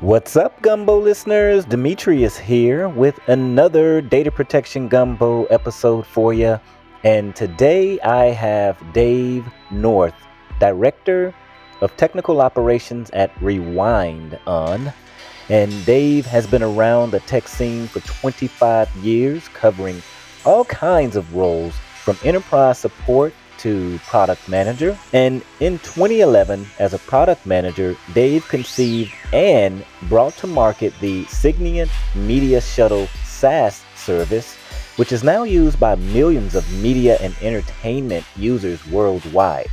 What's up, Gumbo listeners? Demetrius here with another Data Protection Gumbo episode for you. And today I have Dave North, Director of Technical Operations at Rewind, on. And Dave has been around the tech scene for 25 years, covering all kinds of roles from enterprise support to product manager. And in 2011, as a product manager, Dave conceived and brought to market the Signiant Media Shuttle SaaS service, which is now used by millions of media and entertainment users worldwide.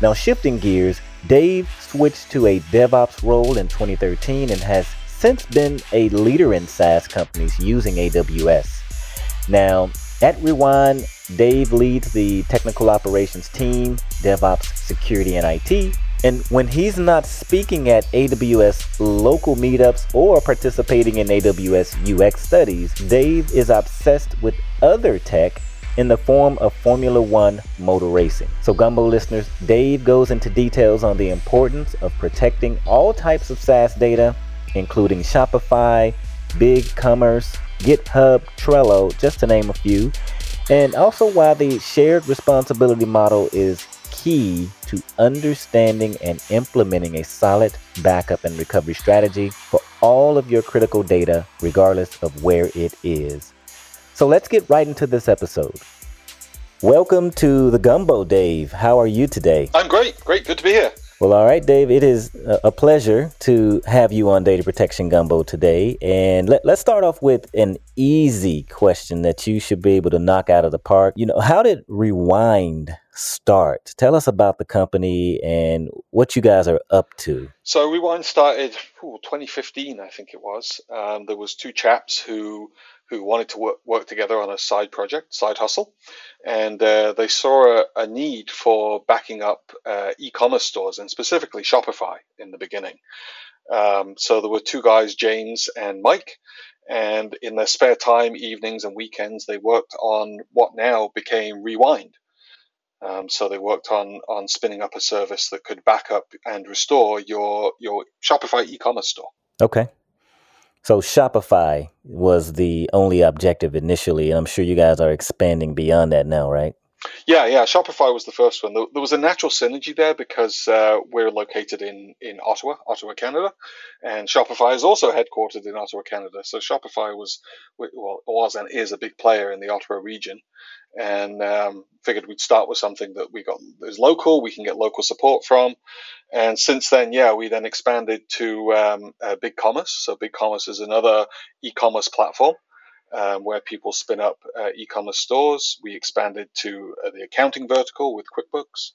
Now, shifting gears, Dave switched to a DevOps role in 2013 and has since been a leader in SaaS companies using AWS. Now, at Rewind, Dave leads the technical operations team, DevOps, security, and IT. And when he's not speaking at AWS local meetups or participating in AWS UX studies, Dave is obsessed with other tech in the form of Formula One motor racing. So, Gumbo listeners, Dave goes into details on the importance of protecting all types of SaaS data, including Shopify, BigCommerce, GitHub, Trello, just to name a few, and also why the shared responsibility model is key to understanding and implementing a solid backup and recovery strategy for all of your critical data, regardless of where it is. So let's get right into this episode. Welcome to the Gumbo, Dave. How are you today? I'm great. Great. Good to be here. Well, all right, Dave. It is a pleasure to have you on Data Protection Gumbo today. And let, us start off with an easy question that you should be able to knock out of the park. You know, how did Rewind start? Tell us about the company and what you guys are up to. So Rewind started ooh, 2015, I think it was. Um, there was two chaps who who wanted to work, work together on a side project, side hustle, and uh, they saw a, a, need for backing up uh, e-commerce stores and specifically Shopify in the beginning. Um, so there were two guys, James and Mike, and in their spare time, evenings and weekends, they worked on what now became Rewind. Um, so they worked on on spinning up a service that could back up and restore your your Shopify e-commerce store. Okay. So Shopify was the only objective initially, and I'm sure you guys are expanding beyond that now, right? Yeah, yeah. Shopify was the first one. There was a natural synergy there because uh, we're located in in Ottawa, Ottawa, Canada, and Shopify is also headquartered in Ottawa, Canada. So Shopify was well was and is a big player in the Ottawa region, and um, figured we'd start with something that we got is local, we can get local support from. And since then, yeah, we then expanded to um, uh, BigCommerce. So BigCommerce is another e-commerce platform um, where people spin up uh, e-commerce stores. We expanded to uh, the accounting vertical with QuickBooks.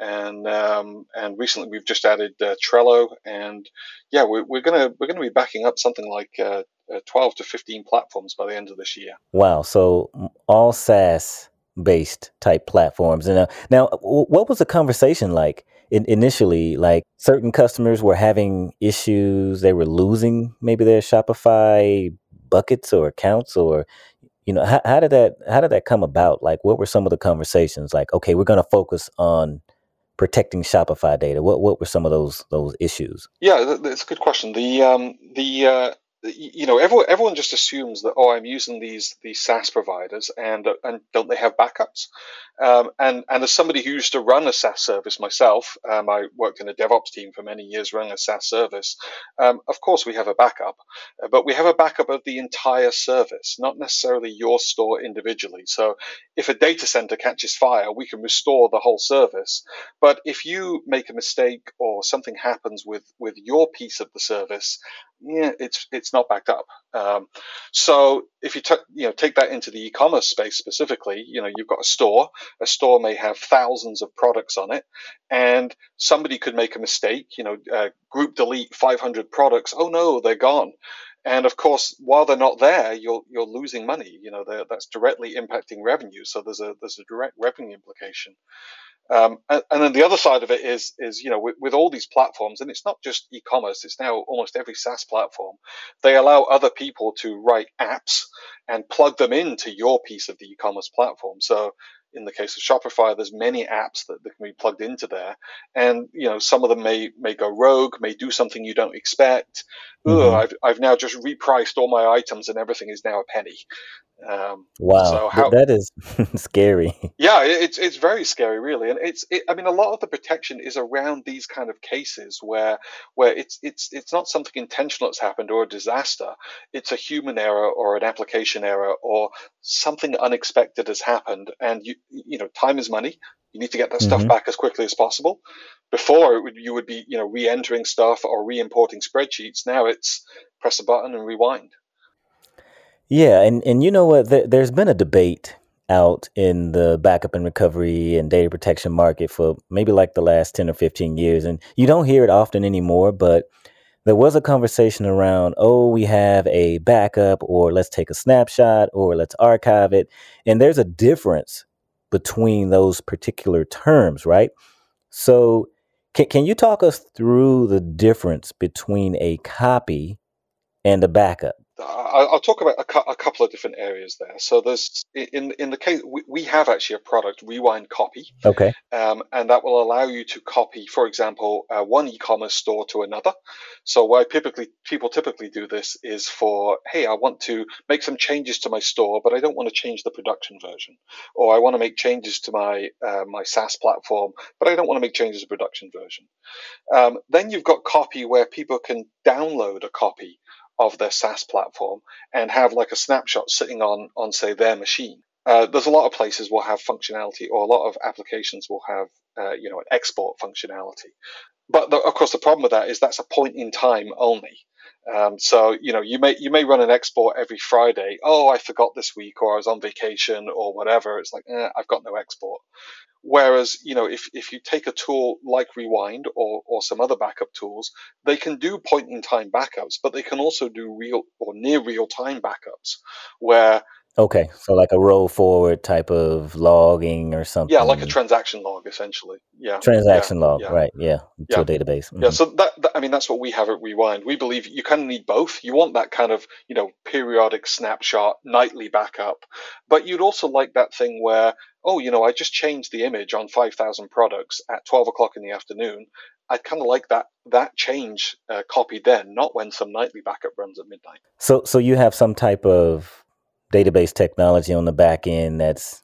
And um, and recently we've just added uh, Trello, and yeah, we're, we're gonna we're gonna be backing up something like uh, uh, 12 to 15 platforms by the end of this year. Wow. So all SaaS based type platforms. And uh, now, what was the conversation like in, initially? Like certain customers were having issues, they were losing maybe their Shopify buckets or accounts, or you know, how, how did that how did that come about? Like, what were some of the conversations? Like, okay, we're going to focus on protecting Shopify data. What what were some of those those issues? Yeah, that's a good question. The um, the uh, you know everyone everyone just assumes that oh I'm using these these SaaS providers and and don't they have backups? Um, and and as somebody who used to run a SaaS service myself um, I worked in a DevOps team for many years running a SaaS service um, of course we have a backup uh, but we have a backup of the entire service not necessarily your store individually. So if a data center catches fire we can restore the whole service but if you make a mistake or something happens with with your piece of the service yeah, it's it's not backed up. Um, so if you you know take that into the e-commerce space specifically, you know you've got a store. A store may have thousands of products on it, and somebody could make a mistake. You know, uh, group delete 500 products. Oh no, they're gone. And of course, while they're not there, you're you're losing money. You know, that's directly impacting revenue. So there's a there's a direct revenue implication. Um, and, and, then the other side of it is, is you know, with, with, all these platforms, and it's not just e-commerce; it's now almost every SaaS platform. They allow other people to write apps and plug them into your piece of the e-commerce platform. So, in the case of Shopify, there's many apps that, that can be plugged into there, and you know some of them may may go rogue, may do something you don't expect. Mm-hmm. Ugh, I've I've now just repriced all my items, and everything is now a penny. Um, wow, so how, that is scary. Yeah, it's it's very scary, really, and it's it, I mean a lot of the protection is around these kind of cases where where it's it's it's not something intentional that's happened or a disaster. It's a human error or an application error or something unexpected has happened, and you you know time is money. You need to get that mm-hmm. stuff back as quickly as possible. Before would, you would be you know re-entering stuff or re-importing spreadsheets. Now it's press a button and rewind. Yeah, and and you know what? There, there's been a debate out in the backup and recovery and data protection market for maybe like the last 10 or 15 years and you don't hear it often anymore but there was a conversation around oh we have a backup or let's take a snapshot or let's archive it and there's a difference between those particular terms right? So can, can you talk us through the difference between a copy and a backup I'll talk about a, couple of different areas there. So there's in in the case we, have actually a product Rewind Copy. Okay. Um, and that will allow you to copy, for example, uh, one e-commerce store to another. So why typically people typically do this is for hey, I want to make some changes to my store, but I don't want to change the production version, or I want to make changes to my uh, my SaaS platform, but I don't want to make changes to production version. Um, then you've got copy where people can download a copy of their SaaS platform and have like a snapshot sitting on on say their machine. Uh, there's a lot of places will have functionality, or a lot of applications will have uh, you know an export functionality. But the, of course, the problem with that is that's a point in time only. Um, so you know you may you may run an export every Friday. Oh, I forgot this week, or I was on vacation, or whatever. It's like eh, I've got no export. Whereas, you know, if, if you take a tool like Rewind or, or some other backup tools, they can do point in time backups, but they can also do real or near real time backups where Okay, so like a roll forward type of logging or something. Yeah, like a transaction log, essentially. Yeah, transaction yeah, log, yeah. right? Yeah, to yeah. a database. Mm-hmm. Yeah, so that, that, I mean that's what we have at Rewind. We believe you kind of need both. You want that kind of you know periodic snapshot, nightly backup, but you'd also like that thing where oh, you know, I just changed the image on five thousand products at twelve o'clock in the afternoon. I'd kind of like that that change uh, copied then, not when some nightly backup runs at midnight. So, so you have some type of database technology on the back end that's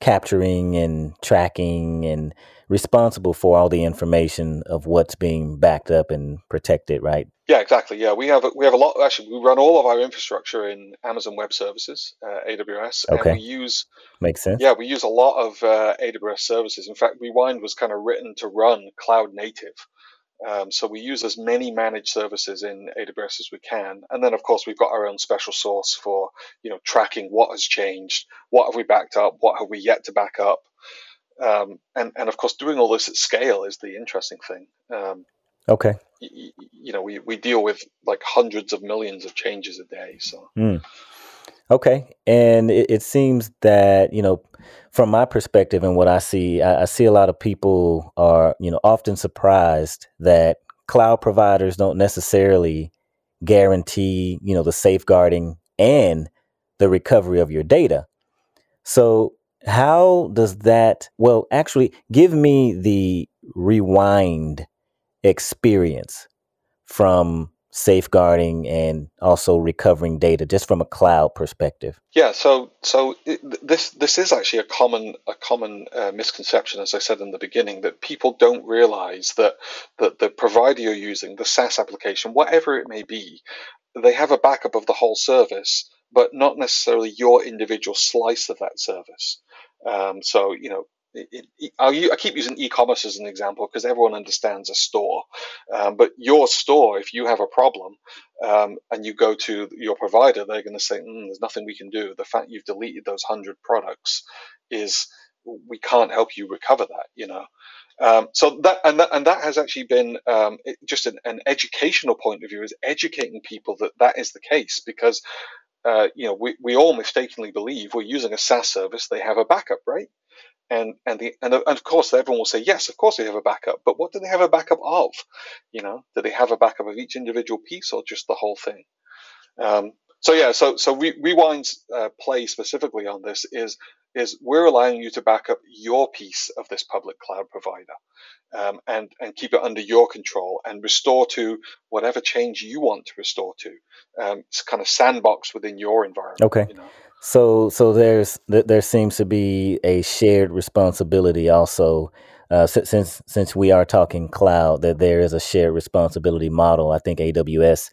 capturing and tracking and responsible for all the information of what's being backed up and protected, right? Yeah, exactly. Yeah, we have we have a lot. Actually, we run all of our infrastructure in Amazon Web Services, uh, AWS, okay. and we use makes sense. Yeah, we use a lot of uh, AWS services. In fact, Rewind was kind of written to run cloud native. Um, so we use as many managed services in AWS as we can, and then of course we've got our own special source for you know tracking what has changed, what have we backed up, what have we yet to back up, um, and and of course doing all this at scale is the interesting thing. Um, okay. Y- you know we we deal with like hundreds of millions of changes a day, so. Mm. Okay, and it, it seems that you know from my perspective and what I see, I, I, see a lot of people are, you know, often surprised that cloud providers don't necessarily guarantee, you know, the safeguarding and the recovery of your data. So, how does that, well, actually, give me the rewind experience from safeguarding and also recovering data just from a cloud perspective? Yeah so so it, this this is actually a common a common uh, misconception as i said in the beginning that people don't realize that that the provider you're using the saas application whatever it may be they have a backup of the whole service but not necessarily your individual slice of that service. Um, so you know it, it, I keep using e-commerce as an example because everyone understands a store. Um, but your store, if you have a problem um, and you go to your provider, they're going to say, mm, "There's nothing we can do." The fact you've deleted those hundred products is we can't help you recover that. You know. Um, so that and, that and that has actually been um, just an, an, educational point of view is educating people that that is the case because uh, you know we, we all mistakenly believe we're using a SaaS service they have a backup right and and the and, of course everyone will say yes of course they have a backup but what do they have a backup of you know do they have a backup of each individual piece or just the whole thing um, so yeah so so Re- rewind's uh, play specifically on this is is we're allowing you to back up your piece of this public cloud provider um, and, and keep it under your control and restore to whatever change you want to restore to. Um, it's kind of sandbox within your environment. Okay. You know? So, so there's there seems to be a shared responsibility also uh, since since we are talking cloud, that there is a shared responsibility model. I think AWS,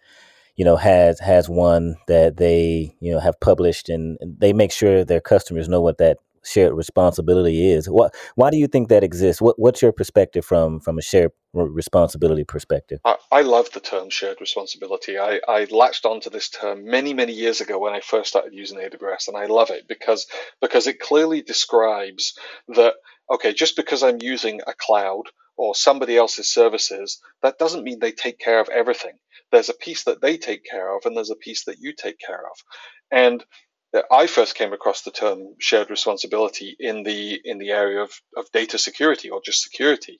you know, has has one that they you know have published, and they make sure their customers know what that shared responsibility is. What why do you think that exists? What what's your perspective from from a shared responsibility perspective? I, I love the term shared responsibility. I, I latched onto this term many many years ago when I first started using AWS, and I love it because because it clearly describes that okay, just because I'm using a cloud or somebody else's services, that doesn't mean they take care of everything. There's a piece that they take care of, and there's a piece that you take care of. And I first came across the term shared responsibility in the in the area of, of data security or just security,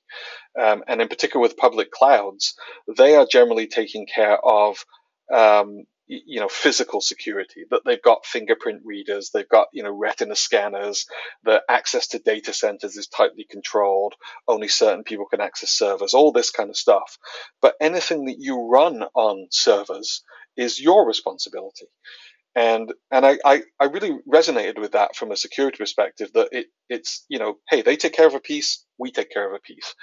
um, and in particular with public clouds, they are generally taking care of um, you know physical security that they've got fingerprint readers they've got you know retina scanners the access to data centers is tightly controlled only certain people can access servers all this kind of stuff. But anything that you run on servers is your responsibility and and I, I, I really resonated with that from a security perspective that it it's you know hey they take care of a piece we take care of a piece.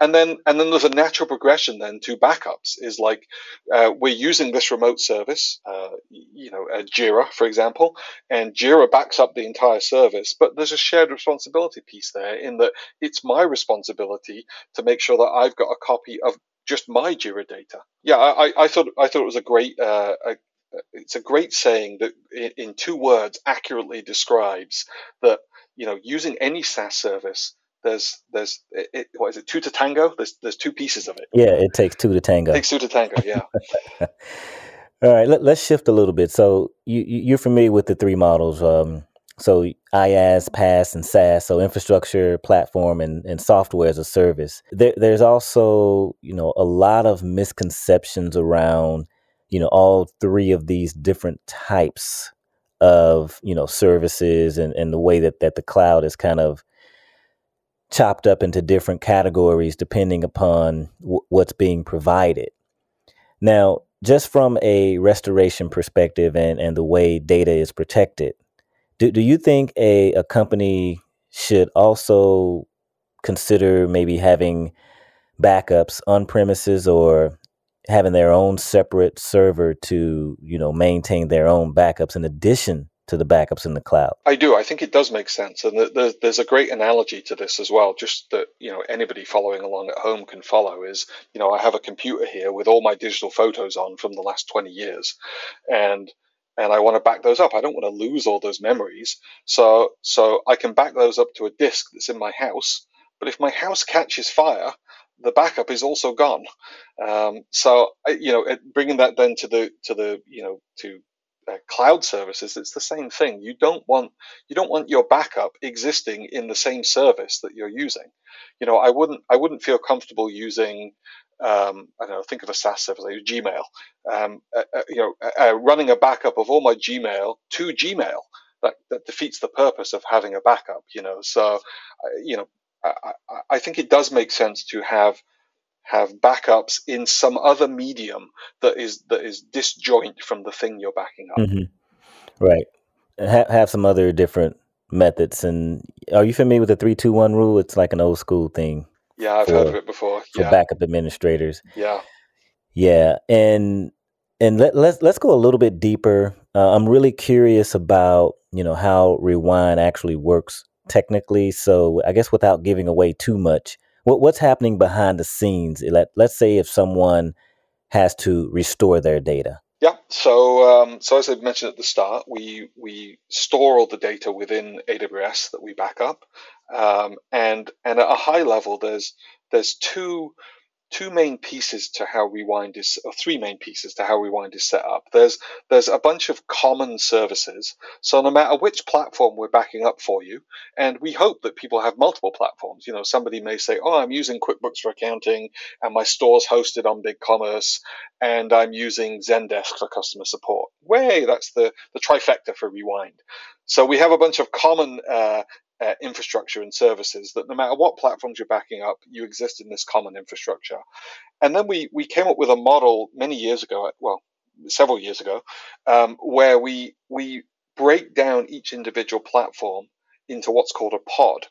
And then and then there's a natural progression then to backups is like uh, we're using this remote service uh, you know uh, jira for example and jira backs up the entire service but there's a shared responsibility piece there in that it's my responsibility to make sure that i've got a copy of just my jira data. Yeah i, I thought i thought it was a great uh, a, it's a great saying that in, in two words accurately describes that you know using any SaaS service there's there's it, what is it two to tango? There's there's two pieces of it. Yeah it takes two to tango. It takes two to tango yeah. All right let, us shift a little bit. So you you're familiar with the three models um, so IaaS, PaaS, and SaaS, so infrastructure, platform, and, and software as a service. There, there's also, you know, a lot of misconceptions around, you know, all three of these different types of, you know, services and, and the way that, that the cloud is kind of chopped up into different categories depending upon w- what's being provided. Now, just from a restoration perspective and, and the way data is protected, do, do you think a, a company should also consider maybe having backups on premises or having their own separate server to, you know, maintain their own backups in addition to the backups in the cloud. I do. I think it does make sense, and there's, there's a great analogy to this as well. Just that you know anybody following along at home can follow is you know I have a computer here with all my digital photos on from the last 20 years, and and I want to back those up. I don't want to lose all those memories, so so I can back those up to a disk that's in my house. But if my house catches fire, the backup is also gone. Um, so you know, bringing that then to the to the you know to uh, cloud services, it's the same thing. You don't want you don't want your backup existing in the same service that you're using. You know, I wouldn't I wouldn't feel comfortable using um, I don't know, think of a SaaS service like Gmail. Um, uh, uh, you know, uh, uh, running a backup of all my Gmail to Gmail that, that defeats the purpose of having a backup. You know, so you know, I, I think it does make sense to have have backups in some other medium that is that is disjoint from the thing you're backing up. Mm-hmm. Right. Ha- have some other different methods. And are you familiar with the three two one rule? It's like an old school thing. Yeah, I've for, heard of it before. For backup administrators. Yeah. Yeah, and and let, let's let's go a little bit deeper. Uh, I'm really curious about you know how Rewind actually works technically. So I guess without giving away too much, what what's happening behind the scenes? Let let's say if someone has to restore their data. Yeah. So um, so as I mentioned at the start, we we store all the data within AWS that we back up, um, and and at a high level, there's there's two two main pieces to how Rewind is, or three main pieces to how Rewind is set up. There's there's a bunch of common services. So no matter which platform we're backing up for you, and we hope that people have multiple platforms. You know, somebody may say, "Oh, I'm using QuickBooks for accounting, and my store's hosted on BigCommerce, and I'm using Zendesk for customer support." Way, that's the the trifecta for Rewind. So we have a bunch of common uh, uh, infrastructure and services that no matter what platforms you're backing up, you exist in this common infrastructure. And then we we came up with a model many years ago, well, several years ago, um, where we we break down each individual platform into what's called a pod.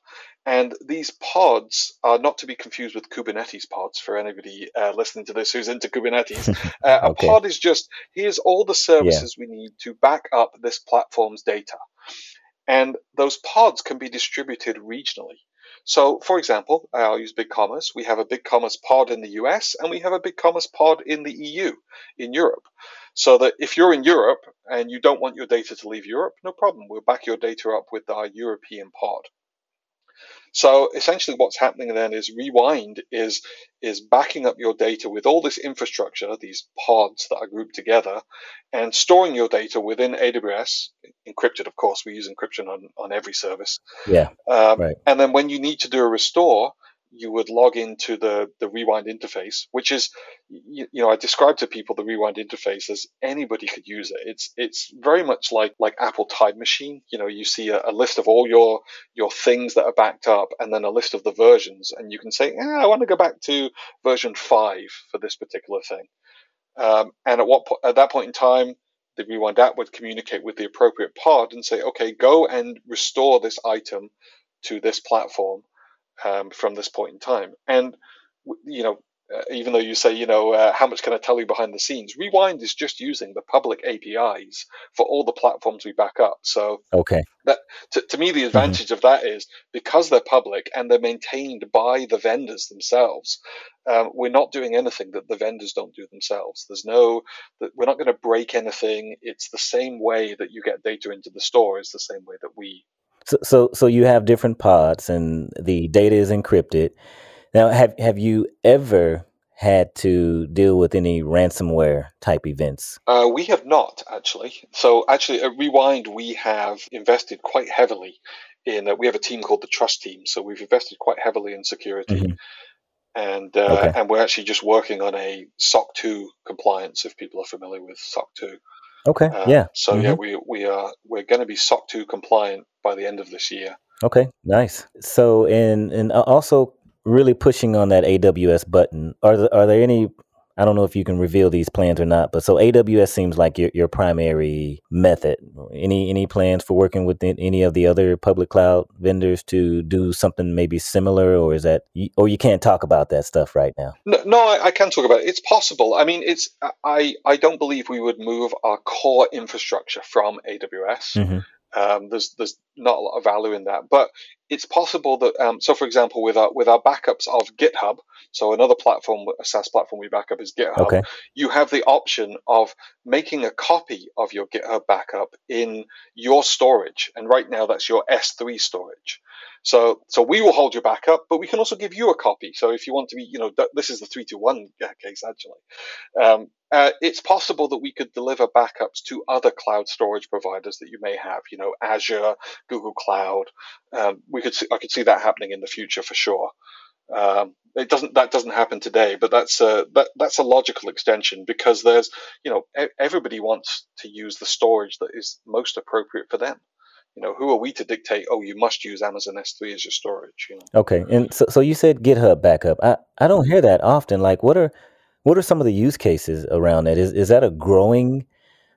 And these pods are not to be confused with Kubernetes pods for anybody uh, listening to this who's into Kubernetes. Uh, okay. A pod is just here's all the services yeah. we need to back up this platform's data. And those pods can be distributed regionally. So, for example, I'll use BigCommerce. We have a BigCommerce pod in the US and we have a BigCommerce pod in the EU, in Europe. So that if you're in Europe and you don't want your data to leave Europe, no problem. We'll back your data up with our European pod. So essentially what's happening then is Rewind is, is backing up your data with all this infrastructure, these pods that are grouped together, and storing your data within AWS, encrypted, of course. We use encryption on, on every service. Yeah. Um, right. And then when you need to do a restore, you would log into the, the rewind interface, which is, you, you, know, I describe to people the rewind interface as anybody could use it. It's it's very much like like Apple Time Machine. You know, you see a, a list of all your your things that are backed up, and then a list of the versions, and you can say, yeah, I want to go back to version five for this particular thing. Um, and at what po- at that point in time, the rewind app would communicate with the appropriate pod and say, okay, go and restore this item to this platform um, from this point in time. And you know, uh, even though you say, you know, uh, how much can I tell you behind the scenes? Rewind is just using the public APIs for all the platforms we back up. So, okay, that to, to me the mm-hmm. advantage mm-hmm. of that is because they're public and they're maintained by the vendors themselves. Um, we're not doing anything that the vendors don't do themselves. There's no that we're not going to break anything. It's the same way that you get data into the store is the same way that we so, so, so you have different pods, and the data is encrypted. Now, have have you ever had to deal with any ransomware type events? Uh, we have not actually. So, actually, at Rewind, we have invested quite heavily in. Uh, we have a team called the Trust Team, so we've invested quite heavily in security. Mm-hmm. And uh, okay. and we're actually just working on a SOC 2 compliance. If people are familiar with SOC 2, Okay. Uh, yeah. So mm-hmm. yeah, we we are we're going to be SOC 2 compliant by the end of this year. Okay. Nice. So and and also really pushing on that AWS button. Are there, are there any I don't know if you can reveal these plans or not, but so AWS seems like your, your primary method. Any any plans for working with any of the other public cloud vendors to do something maybe similar, or is that or you can't talk about that stuff right now? No, no I, I can talk about it. It's possible. I mean, it's I I don't believe we would move our core infrastructure from AWS. Mm-hmm. Um, there's there's not a lot of value in that, but it's possible that um, so for example with our with our backups of GitHub, so another platform, a SaaS platform we back up is GitHub. Okay. You have the option of making a copy of your GitHub backup in your storage, and right now that's your S3 storage. So, so we will hold your backup, but we can also give you a copy. So if you want to be, you know, this is the three to one case actually. Um, uh, it's possible that we could deliver backups to other cloud storage providers that you may have, you know, Azure, Google Cloud. Um, we could, see, I could see that happening in the future for sure. Um, it doesn't that doesn't happen today, but that's a that, that's a logical extension because there's you know everybody wants to use the storage that is most appropriate for them you know, who are we to dictate? Oh, you must use Amazon S3 as your storage. You know? Okay, and so, so you said GitHub backup. I, I don't hear that often. Like, what are what are some of the use cases around that? Is is that a growing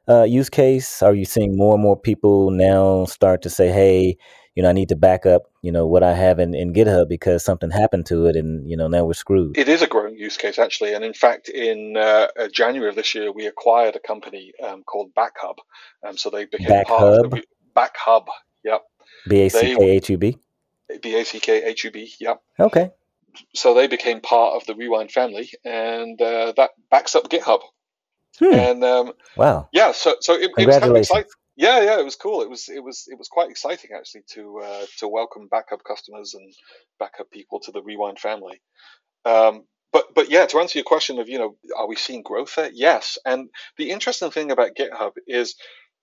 uh, use case? Are you seeing more and more people now start to say, "Hey, you know, I need to back up, you know, what I have in, in GitHub because something happened to it, and you know, now we're screwed." It is a growing use case actually, and in fact, in uh, uh January of this year, we acquired a company um, called BackHub, um, so they became Back part of the BackHub. Yep. B A C K H U B. B A C K H U B. Yep. Okay. So they became part of the Rewind family, and uh, that backs up GitHub. Hmm. And um, wow. Yeah. So so it, it was kind of exciting. Yeah, yeah, it was cool. It was it was it was quite exciting actually to uh, to welcome BackHub customers and BackHub people to the Rewind family. Um, but but yeah, to answer your question of you know, are we seeing growth there? Yes. And the interesting thing about GitHub is,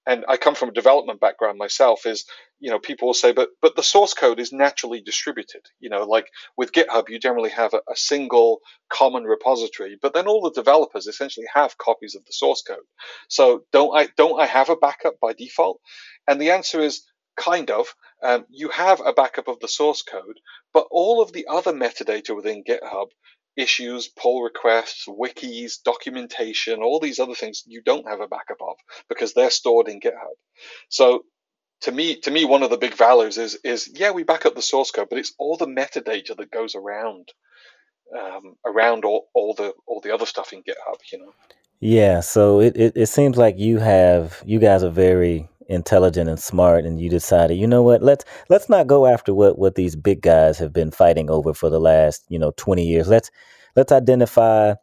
and I come from a development background myself, is you know people will say, but but the source code is naturally distributed. You know, like with GitHub, you generally have a, a single common repository, but then all the developers essentially have copies of the source code. So don't I don't I have a backup by default? And the answer is kind of. Um, you have a backup of the source code, but all of the other metadata within GitHub issues, pull requests, wikis, documentation, all these other things you don't have a backup of because they're stored in GitHub. So to me, to me, one of the big values is is yeah, we back up the source code, but it's all the metadata that goes around um, around all, all the all the other stuff in GitHub, you know. Yeah, so it, it, it seems like you have you guys are very intelligent and smart and you decided you know what? Let's let's not go after what what these big guys have been fighting over for the last you know 20 years. Let's let's identify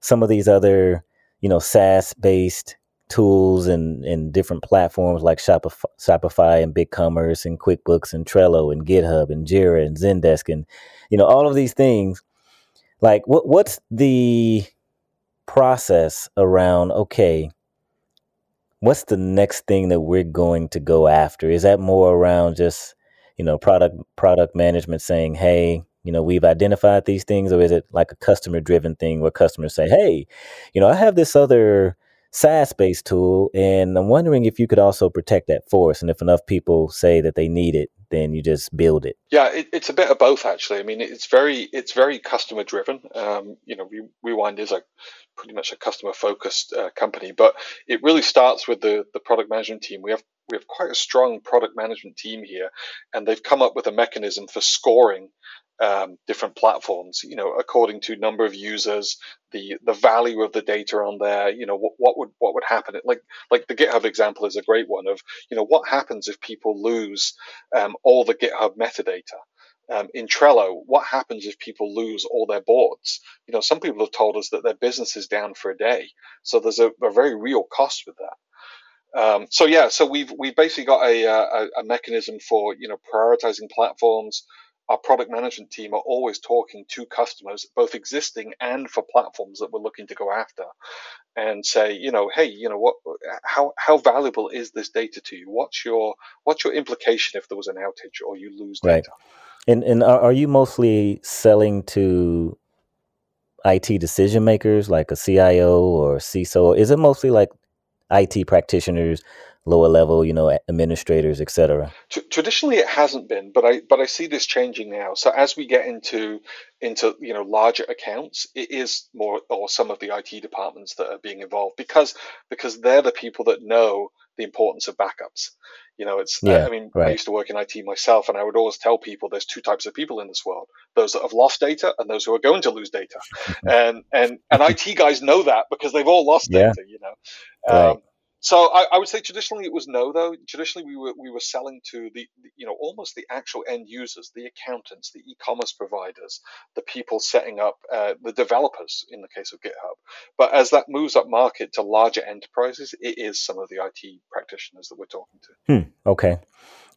some of these other you know SaaS based tools and and different platforms like Shopify, Shopify and BigCommerce and QuickBooks and Trello and GitHub and Jira and Zendesk and you know all of these things. Like what what's the process around okay what's the next thing that we're going to go after? Is that more around just, you know, product product management saying, hey, you know, we've identified these things, or is it like a customer driven thing where customers say, hey, you know, I have this other SaaS based tool, and I'm wondering if you could also protect that for us. And if enough people say that they need it, then you just build it. Yeah, it, it's a bit of both actually. I mean, it's very it's very customer driven. Um, you know, we Rewind is a pretty much a customer focused uh, company, but it really starts with the the product management team. We have we have quite a strong product management team here, and they've come up with a mechanism for scoring um, different platforms, you know, according to number of users, the the value of the data on there, you know, what, what would what would happen? Like like the GitHub example is a great one of, you know, what happens if people lose um, all the GitHub metadata. Um, in Trello, what happens if people lose all their boards? You know, some people have told us that their business is down for a day, so there's a, a very real cost with that. Um, so yeah, so we've we've basically got a, a, a mechanism for you know prioritizing platforms, our product management team are always talking to customers, both existing and for platforms that we're looking to go after, and say, you know, hey, you know, what, how how valuable is this data to you? What's your what's your implication if there was an outage or you lose data? And and are you mostly selling to IT decision makers like a CIO or CISO? Is it mostly like IT practitioners lower level, you know, administrators, etc. Traditionally, it hasn't been, but I but I see this changing now. So as we get into into you know larger accounts, it is more or some of the IT departments that are being involved because because they're the people that know the importance of backups. You know, it's yeah, I mean, right. I used to work in IT myself, and I would always tell people there's two types of people in this world: those that have lost data and those who are going to lose data. and and and IT guys know that because they've all lost yeah. data. You know. Um, right. So I, I, would say traditionally it was no though. Traditionally we were we were selling to the, you know almost the actual end users, the accountants, the e-commerce providers, the people setting up, uh, the developers in the case of GitHub. But as that moves up market to larger enterprises, it is some of the IT practitioners that we're talking to. Hmm, okay.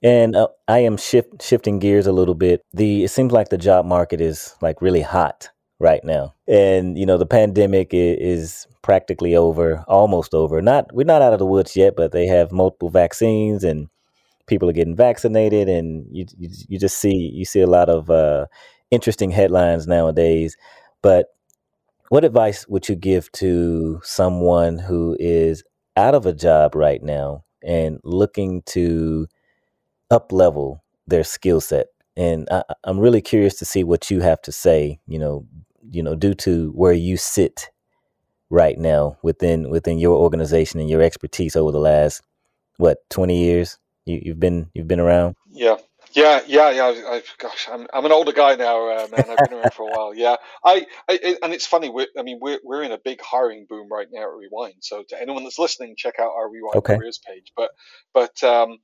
And uh, I am shift, shifting gears a little bit. The it seems like the job market is like really hot right now. And you know, the pandemic is, practically over, almost over. Not we're not out of the woods yet, but they have multiple vaccines and people are getting vaccinated and you you, you just see you see a lot of uh, interesting headlines nowadays. But what advice would you give to someone who is out of a job right now and looking to up level their skill set? And I, I'm really curious to see what you have to say, you know, you know, due to where you sit right now within within your organization and your expertise over the last what 20 years you, you've been you've been around yeah yeah, yeah, yeah. I, gosh, I'm I'm an older guy now, uh, man. I've been around for a while. Yeah, I, I and it's funny. We're, I mean, we're we're in a big hiring boom right now at Rewind. So to anyone that's listening, check out our Rewind okay. careers page. But but um,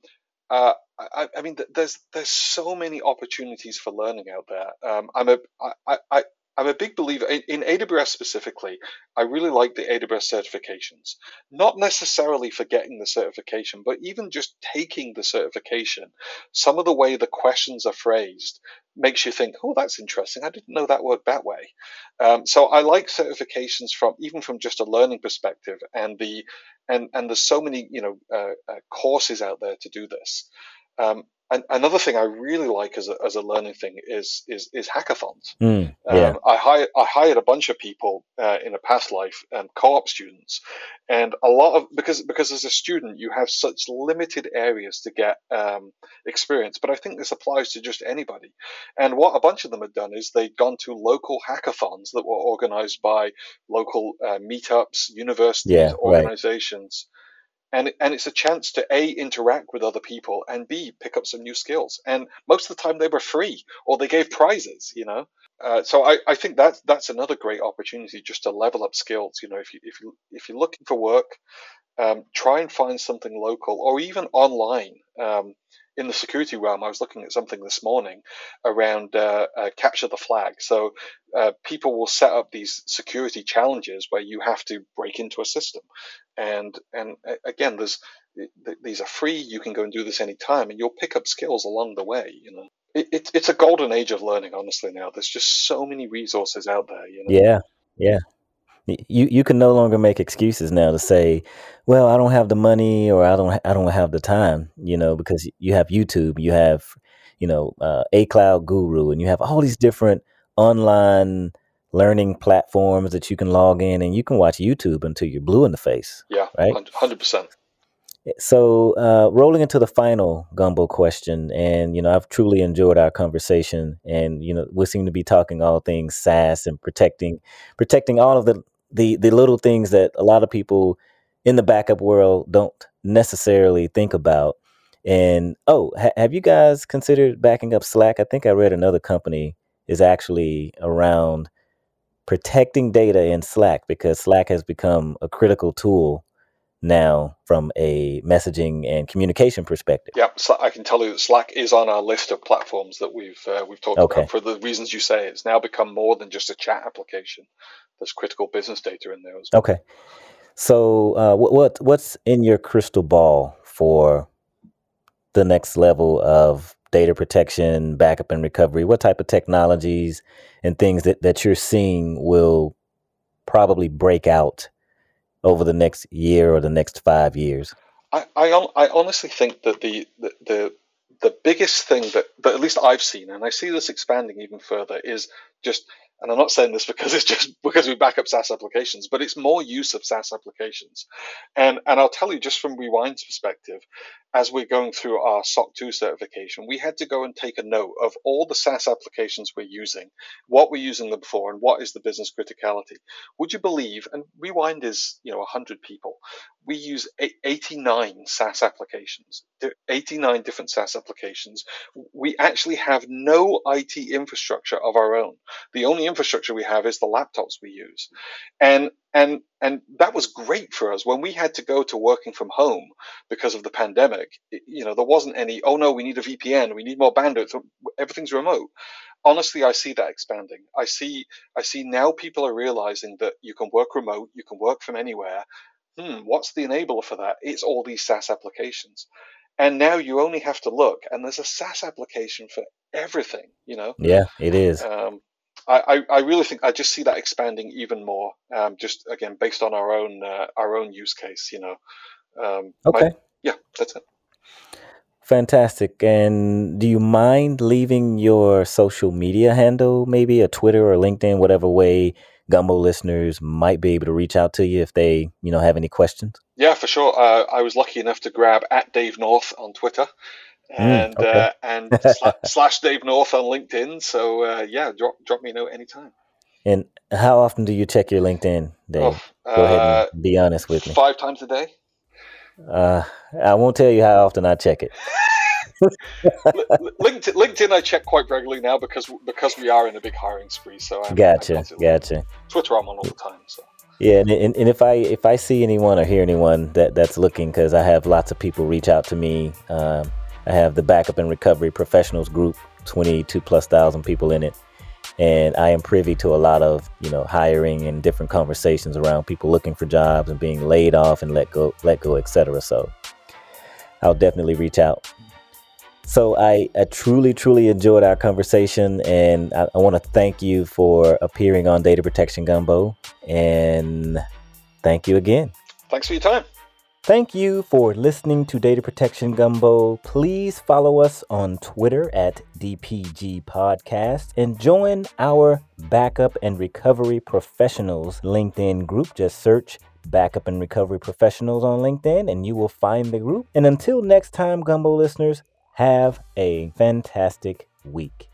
uh, I, I mean, there's there's so many opportunities for learning out there. Um, I'm a I, I I'm a big believer in, in, AWS specifically. I really like the AWS certifications, not necessarily for getting the certification, but even just taking the certification. Some of the way the questions are phrased makes you think, "Oh, that's interesting. I didn't know that worked that way." Um, so I like certifications from even from just a learning perspective, and the and and there's so many you know uh, uh, courses out there to do this. Um, and another thing I really like as a, as a learning thing is is, is hackathons. Mm, yeah. Um, I hired I hired a bunch of people uh, in a past life, um, co-op students, and a lot of because because as a student you have such limited areas to get um, experience. But I think this applies to just anybody. And what a bunch of them had done is they'd gone to local hackathons that were organized by local uh, meetups, universities, yeah, organizations. Right and and it's a chance to a interact with other people and b pick up some new skills. And most of the time they were free or they gave prizes you know? Uh, so I, I think that's that's another great opportunity just to level up skills. You know if you if you if you're looking for work um, try and find something local or even online. Um, in the security realm, I was looking at something this morning around uh, uh, capture the flag. So uh, people will set up these security challenges where you have to break into a system, and and uh, again, there's these are free. You can go and do this anytime, and you'll pick up skills along the way. You know, it, it, it's a golden age of learning. Honestly, now there's just so many resources out there. You know? Yeah, yeah you you can no longer make excuses now to say, well, I don't have the money or I don't I don't have the time, you know, because you have YouTube, you have you know uh, a cloud guru, and you have all these different online learning platforms that you can log in and you can watch YouTube until you're blue in the face. Yeah, right, hundred percent. So, uh, rolling into the final gumbo question, and you know, I've truly enjoyed our conversation, and you know, we seem to be talking all things SaaS and protecting, protecting all of the the the little things that a lot of people in the backup world don't necessarily think about. And oh, ha- have you guys considered backing up Slack? I think I read another company is actually around protecting data in Slack because Slack has become a critical tool now from a messaging and communication perspective. Yeah, so I can tell you that Slack is on our list of platforms that we've uh, we've talked okay. about for the reasons you say. It's now become more than just a chat application. There's critical business data in there as well. Okay. So, uh, what, what what's in your crystal ball for the next level of data protection, backup, and recovery? What type of technologies and things that, that you're seeing will probably break out over the next year or the next five years? I, I, I honestly think that the, the, the the biggest thing that, that at least I've seen, and I see this expanding even further, is just and I'm not saying this because it's just because we back up SaaS applications, but it's more use of SaaS applications. And and I'll tell you just from Rewind's perspective, as we're going through our SOC 2 certification, we had to go and take a note of all the SaaS applications we're using, what we're using them for, and what is the business criticality. Would you believe, and Rewind is, you know, 100 people, we use 89 SaaS applications, 89 different SaaS applications. We actually have no IT infrastructure of our own. The only infrastructure we have is the laptops we use. And and and that was great for us when we had to go to working from home because of the pandemic you know there wasn't any oh no we need a vpn we need more bandwidth everything's remote honestly i see that expanding i see i see now people are realizing that you can work remote you can work from anywhere hmm what's the enabler for that it's all these saas applications and now you only have to look and there's a saas application for everything you know yeah it is um, I, I really think I just see that expanding even more. Um, just again based on our own uh, our own use case, you know. Um, okay. yeah, that's it. Fantastic. And do you mind leaving your social media handle, maybe a Twitter or LinkedIn, whatever way Gumbo listeners might be able to reach out to you if they, you know, have any questions? Yeah, for sure. Uh, I was lucky enough to grab at Dave North on Twitter. Mm, and mm, okay. uh, and slash Dave North on LinkedIn. So uh, yeah, drop drop me a note anytime. And how often do you check your LinkedIn, Dave? Oh, Go ahead and uh, be honest with me. Five times a day. Uh, I won't tell you how often I check it. LinkedIn, LinkedIn, I check quite regularly now because because we are in a big hiring spree. So I, gotcha, I gotcha. Twitter, I'm on all the time. So. Yeah, and, and, and, if I if I see anyone or hear anyone that that's looking, because I have lots of people reach out to me. Um, I have the backup and recovery professionals group, 22 plus thousand people in it. and I am privy to a lot of you know hiring and different conversations around people looking for jobs and being laid off and let go, let go, etc. So I'll definitely reach out. So I, I truly, truly enjoyed our conversation, and I, I want to thank you for appearing on Data Protection Gumbo, and thank you again. Thanks for your time. Thank you for listening to Data Protection Gumbo. Please follow us on Twitter at DPG Podcast and join our Backup and Recovery Professionals LinkedIn group. Just search Backup and Recovery Professionals on LinkedIn and you will find the group. And until next time, Gumbo listeners, have a fantastic week.